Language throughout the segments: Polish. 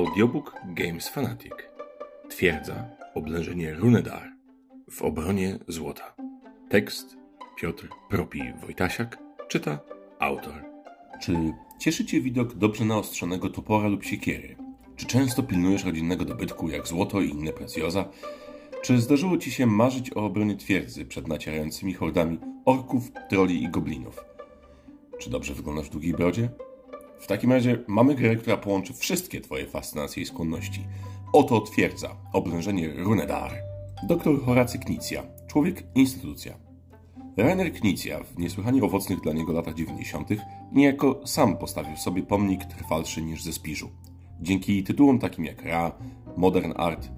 Audiobook Games Fanatic. Twierdza, oblężenie Runedar. W obronie złota. Tekst Piotr Propi Wojtasiak. Czyta autor. Czy cieszy Cię widok dobrze naostrzonego topora lub siekiery? Czy często pilnujesz rodzinnego dobytku jak złoto i inne precjoza? Czy zdarzyło Ci się marzyć o obronie twierdzy przed nacierającymi hordami orków, troli i goblinów? Czy dobrze wyglądasz w długiej brodzie? W takim razie mamy grę, która połączy wszystkie Twoje fascynacje i skłonności. Oto twierdza, oblężenie Runedar. Doktor Horacy Knicja, człowiek instytucja. Rainer Knicja w niesłychanie owocnych dla niego latach 90. niejako sam postawił sobie pomnik trwalszy niż ze Spiżu. Dzięki tytułom takim jak Ra, Modern Art,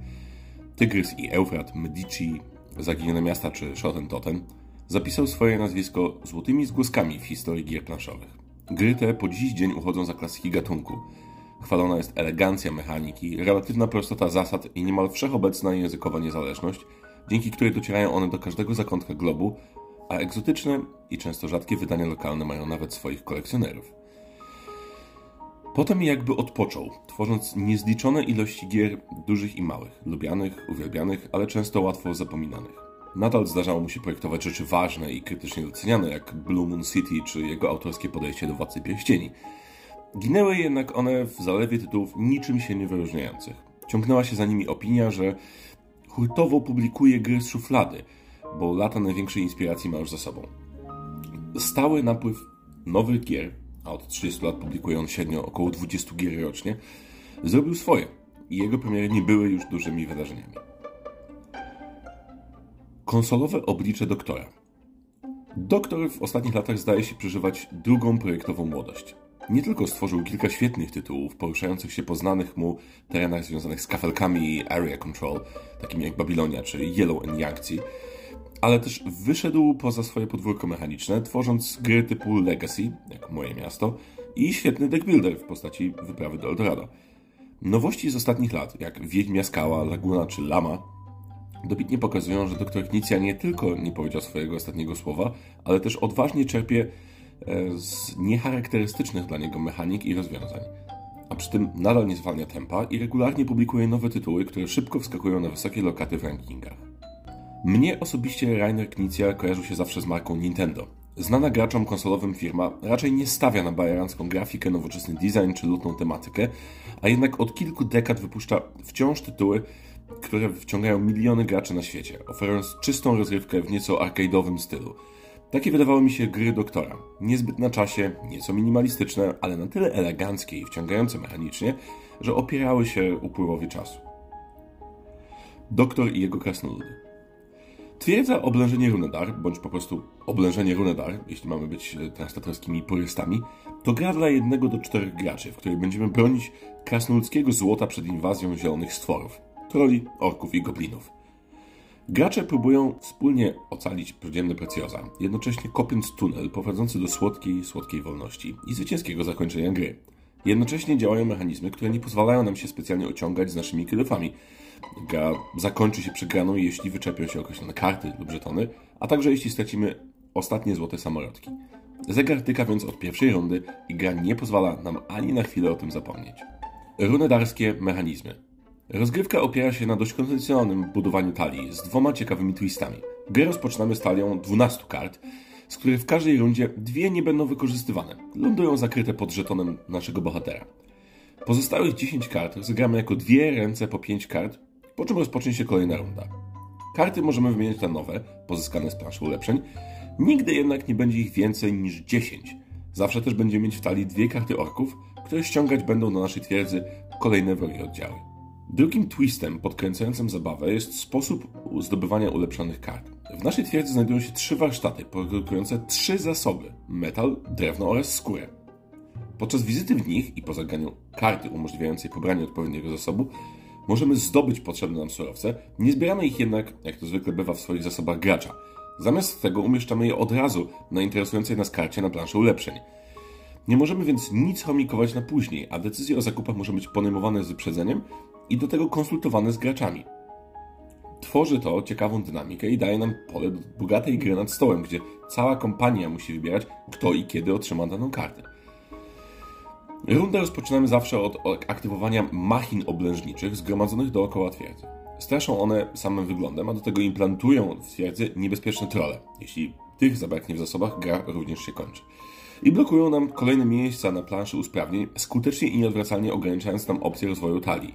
Tygrys i Eufrat, Medici, Zaginione Miasta czy Shoten Totem, zapisał swoje nazwisko złotymi zgłoskami w historii gier planszowych. Gry te po dziś dzień uchodzą za klasyki gatunku. Chwalona jest elegancja mechaniki, relatywna prostota zasad i niemal wszechobecna językowa niezależność, dzięki której docierają one do każdego zakątka globu, a egzotyczne i często rzadkie wydania lokalne mają nawet swoich kolekcjonerów. Potem jakby odpoczął, tworząc niezliczone ilości gier dużych i małych, lubianych, uwielbianych, ale często łatwo zapominanych. Nadal zdarzało mu się projektować rzeczy ważne i krytycznie doceniane, jak Blue Moon City czy jego autorskie podejście do Władcy Pierścieni. Ginęły jednak one w zalewie tytułów niczym się nie wyróżniających. Ciągnęła się za nimi opinia, że hurtowo publikuje gry z szuflady, bo lata największej inspiracji ma już za sobą. Stały napływ nowych gier, a od 30 lat publikuje on średnio około 20 gier rocznie, zrobił swoje i jego premiery nie były już dużymi wydarzeniami. Konsolowe oblicze doktora. Doktor w ostatnich latach zdaje się przeżywać drugą projektową młodość. Nie tylko stworzył kilka świetnych tytułów poruszających się po znanych mu terenach związanych z kafelkami i area control, takimi jak Babilonia czy Yellow and Yangtze, ale też wyszedł poza swoje podwórko mechaniczne, tworząc gry typu Legacy, jak Moje Miasto, i świetny deckbuilder w postaci Wyprawy do Eldorado. Nowości z ostatnich lat, jak Wiedźmia Skała, Laguna czy Lama, dobitnie pokazują, że doktor Knicja nie tylko nie powiedział swojego ostatniego słowa, ale też odważnie czerpie e, z niecharakterystycznych dla niego mechanik i rozwiązań. A przy tym nadal nie zwalnia tempa i regularnie publikuje nowe tytuły, które szybko wskakują na wysokie lokaty w rankingach. Mnie osobiście Rainer Knizia kojarzył się zawsze z marką Nintendo. Znana graczom konsolowym firma raczej nie stawia na bajerancką grafikę, nowoczesny design czy lutną tematykę, a jednak od kilku dekad wypuszcza wciąż tytuły, które wciągają miliony graczy na świecie, oferując czystą rozrywkę w nieco arcade'owym stylu. Takie wydawały mi się gry doktora. Niezbyt na czasie, nieco minimalistyczne, ale na tyle eleganckie i wciągające mechanicznie, że opierały się upływowi czasu. Doktor i jego krasnoludy. Twierdza oblężenie Runedar, bądź po prostu oblężenie Runedar, jeśli mamy być translatorskimi purystami, to gra dla jednego do czterech graczy, w której będziemy bronić krasnoludzkiego złota przed inwazją zielonych stworów troli, orków i goblinów. Gracze próbują wspólnie ocalić podziemne precjoza, jednocześnie kopiąc tunel prowadzący do słodkiej, słodkiej wolności i zwycięskiego zakończenia gry. Jednocześnie działają mechanizmy, które nie pozwalają nam się specjalnie ociągać z naszymi kilofami. Gra zakończy się przegraną, jeśli wyczepią się określone karty lub żetony, a także jeśli stracimy ostatnie złote samorodki. Zegar tyka więc od pierwszej rundy i gra nie pozwala nam ani na chwilę o tym zapomnieć. Runedarskie mechanizmy. Rozgrywka opiera się na dość konwencjonalnym budowaniu talii z dwoma ciekawymi twistami. Grę rozpoczynamy z talią 12 kart, z których w każdej rundzie dwie nie będą wykorzystywane. Lądują zakryte pod żetonem naszego bohatera. Pozostałych 10 kart rozegramy jako dwie ręce po 5 kart, po czym rozpocznie się kolejna runda. Karty możemy wymieniać na nowe, pozyskane z planszy ulepszeń. Nigdy jednak nie będzie ich więcej niż 10. Zawsze też będziemy mieć w talii dwie karty orków, które ściągać będą do naszej twierdzy kolejne wrogie oddziały. Drugim twistem podkręcającym zabawę jest sposób zdobywania ulepszonych kart. W naszej twierdzy znajdują się trzy warsztaty produkujące trzy zasoby: metal, drewno oraz skórę. Podczas wizyty w nich i po zagraniu karty umożliwiającej pobranie odpowiedniego zasobu, możemy zdobyć potrzebne nam surowce, nie zbieramy ich jednak, jak to zwykle bywa w swoich zasobach gracza. Zamiast tego umieszczamy je od razu na interesującej nas karcie na planszy ulepszeń. Nie możemy więc nic chomikować na później, a decyzje o zakupach muszą być podejmowane z wyprzedzeniem i do tego konsultowane z graczami. Tworzy to ciekawą dynamikę i daje nam pole do bogatej gry nad stołem, gdzie cała kompania musi wybierać, kto i kiedy otrzyma daną kartę. Rundę rozpoczynamy zawsze od aktywowania machin oblężniczych zgromadzonych dookoła twierdzy. Straszą one samym wyglądem, a do tego implantują w twierdzy niebezpieczne trole. Jeśli tych zabraknie w zasobach, gra również się kończy. I blokują nam kolejne miejsca na planszy usprawnień, skutecznie i nieodwracalnie ograniczając nam opcję rozwoju talii.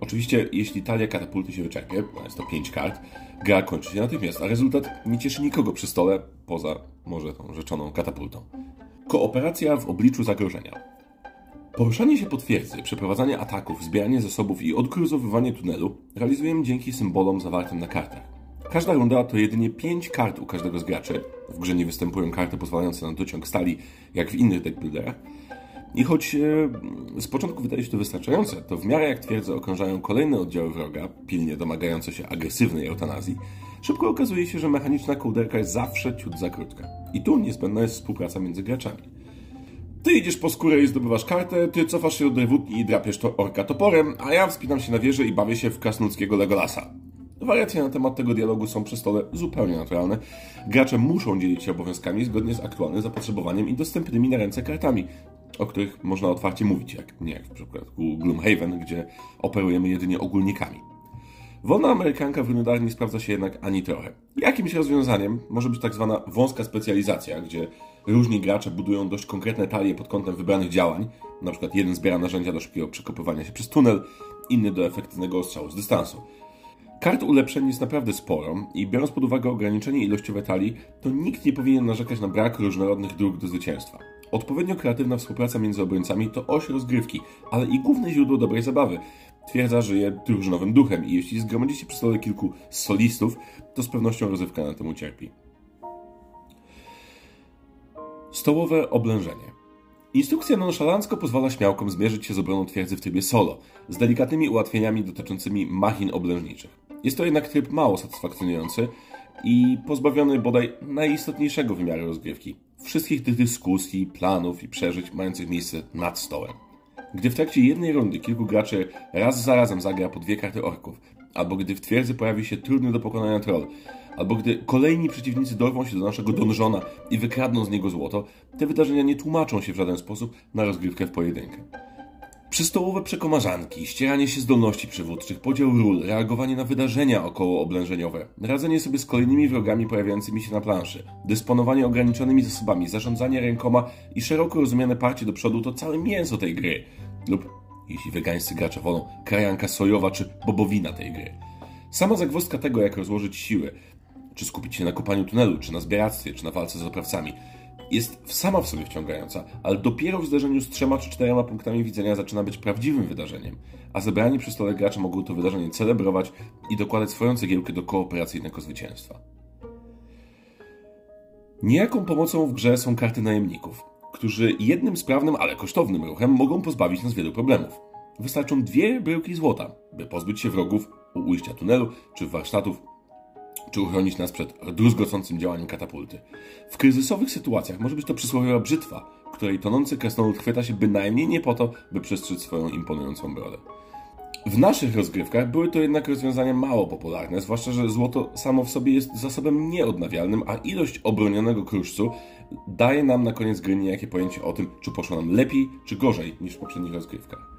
Oczywiście, jeśli talia katapulty się wyczerpie, jest to 5 kart, gra kończy się natychmiast, a rezultat nie cieszy nikogo przy stole, poza może tą rzeczoną katapultą. Kooperacja w obliczu zagrożenia. Poruszanie się po twierdzy, przeprowadzanie ataków, zbieranie zasobów i odkruzowywanie tunelu realizujemy dzięki symbolom zawartym na kartach. Każda runda to jedynie 5 kart u każdego z graczy. W grze nie występują karty pozwalające na dociąg stali, jak w innych deckbuilderach. I choć e, z początku wydaje się to wystarczające, to w miarę jak twierdzę okrążają kolejne oddziały wroga, pilnie domagające się agresywnej eutanazji, szybko okazuje się, że mechaniczna kołderka jest zawsze ciut za krótka. I tu niezbędna jest współpraca między graczami. Ty idziesz po skórę i zdobywasz kartę, ty cofasz się do drewutni i drapiesz to orka toporem, a ja wspinam się na wieżę i bawię się w krasnoludzkiego Legolasa. Wariacje na temat tego dialogu są przy stole zupełnie naturalne. Gracze muszą dzielić się obowiązkami zgodnie z aktualnym zapotrzebowaniem i dostępnymi na ręce kartami, o których można otwarcie mówić, jak nie jak w przypadku Gloomhaven, gdzie operujemy jedynie ogólnikami. Wolna amerykanka w Runedar nie sprawdza się jednak ani trochę. Jakimś rozwiązaniem może być tak zwana wąska specjalizacja, gdzie różni gracze budują dość konkretne talie pod kątem wybranych działań. Na przykład jeden zbiera narzędzia do szybkiego przekopywania się przez tunel, inny do efektywnego ostrzału z dystansu. Kart ulepszeń jest naprawdę sporo i biorąc pod uwagę ograniczenie ilościowe talii, to nikt nie powinien narzekać na brak różnorodnych dróg do zwycięstwa. Odpowiednio kreatywna współpraca między obrońcami to oś rozgrywki, ale i główne źródło dobrej zabawy. Twierdza żyje drużynowym duchem i jeśli zgromadzicie przy stole kilku solistów, to z pewnością rozrywka na tym ucierpi. Stołowe oblężenie. Instrukcja nonszalancko pozwala śmiałkom zmierzyć się z obroną twierdzy w trybie solo, z delikatnymi ułatwieniami dotyczącymi machin oblężniczych. Jest to jednak tryb mało satysfakcjonujący i pozbawiony bodaj najistotniejszego wymiaru rozgrywki wszystkich tych dyskusji, planów i przeżyć mających miejsce nad stołem. Gdy w trakcie jednej rundy kilku graczy raz za razem zagra po dwie karty orków, albo gdy w twierdzy pojawi się trudny do pokonania troll, albo gdy kolejni przeciwnicy dorwą się do naszego donżona i wykradną z niego złoto, te wydarzenia nie tłumaczą się w żaden sposób na rozgrywkę w pojedynkę. Przystołowe przekomarzanki, ścieranie się zdolności przywódczych, podział ról, reagowanie na wydarzenia okołooblężeniowe, radzenie sobie z kolejnymi wrogami pojawiającymi się na planszy, dysponowanie ograniczonymi zasobami, zarządzanie rękoma i szeroko rozumiane parcie do przodu to całe mięso tej gry. Lub, jeśli wegańscy gracze wolą, krajanka sojowa czy bobowina tej gry. Sama zagwozdka tego, jak rozłożyć siły, czy skupić się na kopaniu tunelu, czy na zbieractwie, czy na walce z oprawcami – jest sama w sobie wciągająca, ale dopiero w zdarzeniu z trzema czy czterema punktami widzenia zaczyna być prawdziwym wydarzeniem, a zebrani przy stole gracze mogą to wydarzenie celebrować i dokładać swoją cegiełkę do kooperacyjnego zwycięstwa. Niejaką pomocą w grze są karty najemników, którzy jednym sprawnym, ale kosztownym ruchem mogą pozbawić nas wielu problemów. Wystarczą dwie bryłki złota, by pozbyć się wrogów u ujścia tunelu czy warsztatów czy uchronić nas przed druzgocącym działaniem katapulty. W kryzysowych sytuacjach może być to przysłowiowa brzytwa, której tonący krasnolud chwyta się bynajmniej nie po to, by przestrzec swoją imponującą brodę. W naszych rozgrywkach były to jednak rozwiązania mało popularne, zwłaszcza, że złoto samo w sobie jest zasobem nieodnawialnym, a ilość obronionego kruszcu daje nam na koniec gry niejakie pojęcie o tym, czy poszło nam lepiej, czy gorzej niż w poprzednich rozgrywkach.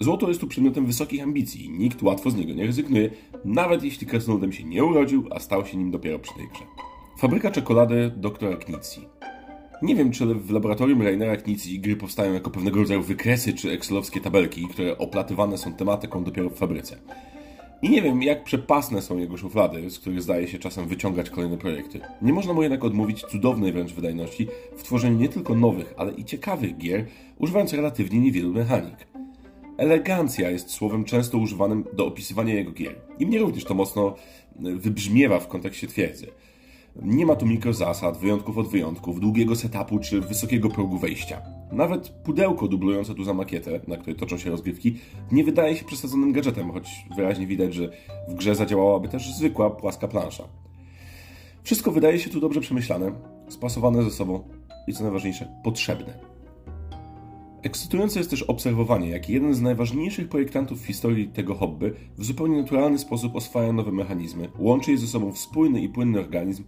Złoto jest tu przedmiotem wysokich ambicji i nikt łatwo z niego nie rezygnuje, nawet jeśli krasnoludem się nie urodził, a stał się nim dopiero przy tej grze. Fabryka czekolady doktora Knicji. Nie wiem, czy w laboratorium Rainera Knicji gry powstają jako pewnego rodzaju wykresy czy excelowskie tabelki, które oplatywane są tematyką dopiero w fabryce. I nie wiem, jak przepasne są jego szuflady, z których zdaje się czasem wyciągać kolejne projekty. Nie można mu jednak odmówić cudownej wręcz wydajności w tworzeniu nie tylko nowych, ale i ciekawych gier, używając relatywnie niewielu mechanik. Elegancja jest słowem często używanym do opisywania jego gier. I mnie również to mocno e, wybrzmiewa w kontekście twierdzy. Nie ma tu mikrozasad, wyjątków od wyjątków, długiego setupu czy wysokiego progu wejścia. Nawet pudełko dublujące tu za makietę, na której toczą się rozgrywki, nie wydaje się przesadzonym gadżetem, choć wyraźnie widać, że w grze zadziałałaby też zwykła, płaska plansza. Wszystko wydaje się tu dobrze przemyślane, spasowane ze sobą i co najważniejsze, potrzebne. Ekscytujące jest też obserwowanie, jak jeden z najważniejszych projektantów w historii tego hobby w zupełnie naturalny sposób oswaja nowe mechanizmy, łączy je ze sobą w spójny i płynny organizm,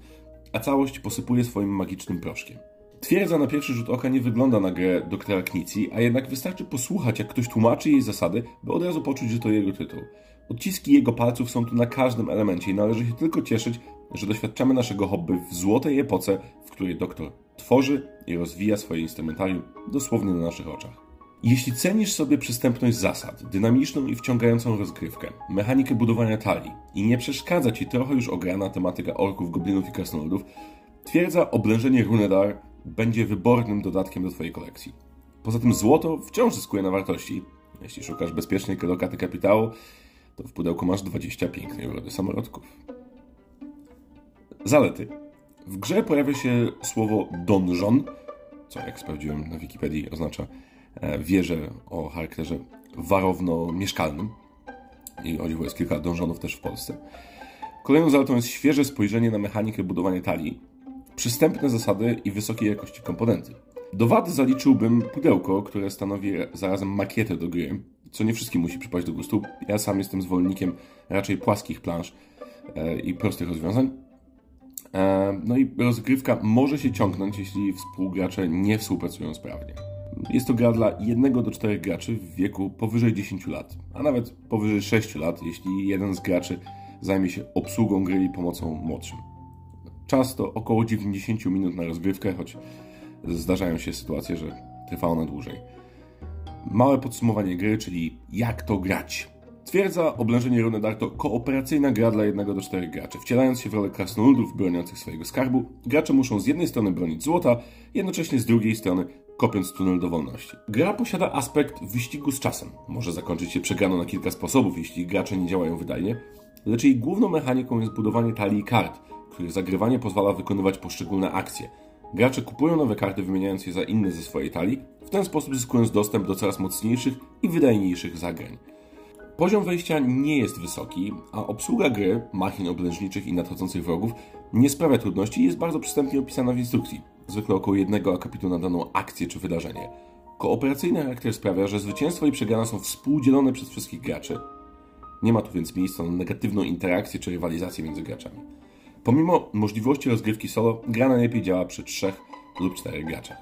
a całość posypuje swoim magicznym proszkiem. Twierdza na pierwszy rzut oka nie wygląda na grę doktora Knici, a jednak wystarczy posłuchać, jak ktoś tłumaczy jej zasady, by od razu poczuć, że to jego tytuł. Odciski jego palców są tu na każdym elemencie i należy się tylko cieszyć, że doświadczamy naszego hobby w złotej epoce, w której doktor tworzy i rozwija swoje instrumentarium dosłownie na naszych oczach. Jeśli cenisz sobie przystępność zasad, dynamiczną i wciągającą rozgrywkę, mechanikę budowania talii i nie przeszkadza Ci trochę już ograna tematyka orków, goblinów i krasnoludów, twierdza oblężenie Runedar będzie wybornym dodatkiem do Twojej kolekcji. Poza tym złoto wciąż zyskuje na wartości. Jeśli szukasz bezpiecznej lokaty kapitału, to w pudełku masz 20 pięknej urody samorodków. Zalety. W grze pojawia się słowo donjon, co jak sprawdziłem na Wikipedii oznacza e, wieżę o charakterze warowno-mieszkalnym. I o dziwo jest kilka donżonów też w Polsce. Kolejną zaletą jest świeże spojrzenie na mechanikę budowania talii, przystępne zasady i wysokiej jakości komponenty. Do wad zaliczyłbym pudełko, które stanowi zarazem makietę do gry, co nie wszystkim musi przypaść do gustu. Ja sam jestem zwolennikiem raczej płaskich plansz e, i prostych rozwiązań. E, no i rozgrywka może się ciągnąć, jeśli współgracze nie współpracują sprawnie. Jest to gra dla jednego do czterech graczy w wieku powyżej 10 lat, a nawet powyżej 6 lat, jeśli jeden z graczy zajmie się obsługą gry i pomocą młodszym. Czas to około 90 minut na rozgrywkę, choć zdarzają się sytuacje, że trwa ona dłużej. Małe podsumowanie gry, czyli jak to grać. Twierdza oblężenie Runedar to kooperacyjna gra dla jednego do czterech graczy. Wcielając się w rolę krasnoludów broniących swojego skarbu, gracze muszą z jednej strony bronić złota, jednocześnie z drugiej strony kopiąc tunel do wolności. Gra posiada aspekt wyścigu z czasem. Może zakończyć się przegraną na kilka sposobów, jeśli gracze nie działają wydajnie, lecz jej główną mechaniką jest budowanie talii kart, których zagrywanie pozwala wykonywać poszczególne akcje. Gracze kupują nowe karty, wymieniając je za inne ze swojej talii, w ten sposób zyskując dostęp do coraz mocniejszych i wydajniejszych zagrań. Poziom wejścia nie jest wysoki, a obsługa gry, machin oblężniczych i nadchodzących wrogów nie sprawia trudności i jest bardzo przystępnie opisana w instrukcji, zwykle około jednego akapitu na daną akcję czy wydarzenie. Kooperacyjny charakter sprawia, że zwycięstwo i przegrana są współdzielone przez wszystkich graczy. Nie ma tu więc miejsca na negatywną interakcję czy rywalizację między graczami. Pomimo możliwości rozgrywki solo, gra najlepiej działa przy trzech lub czterech graczach.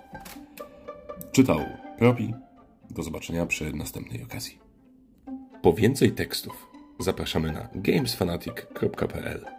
Czytał Propi. Do zobaczenia przy następnej okazji. Po więcej tekstów zapraszamy na gamesfanatic.pl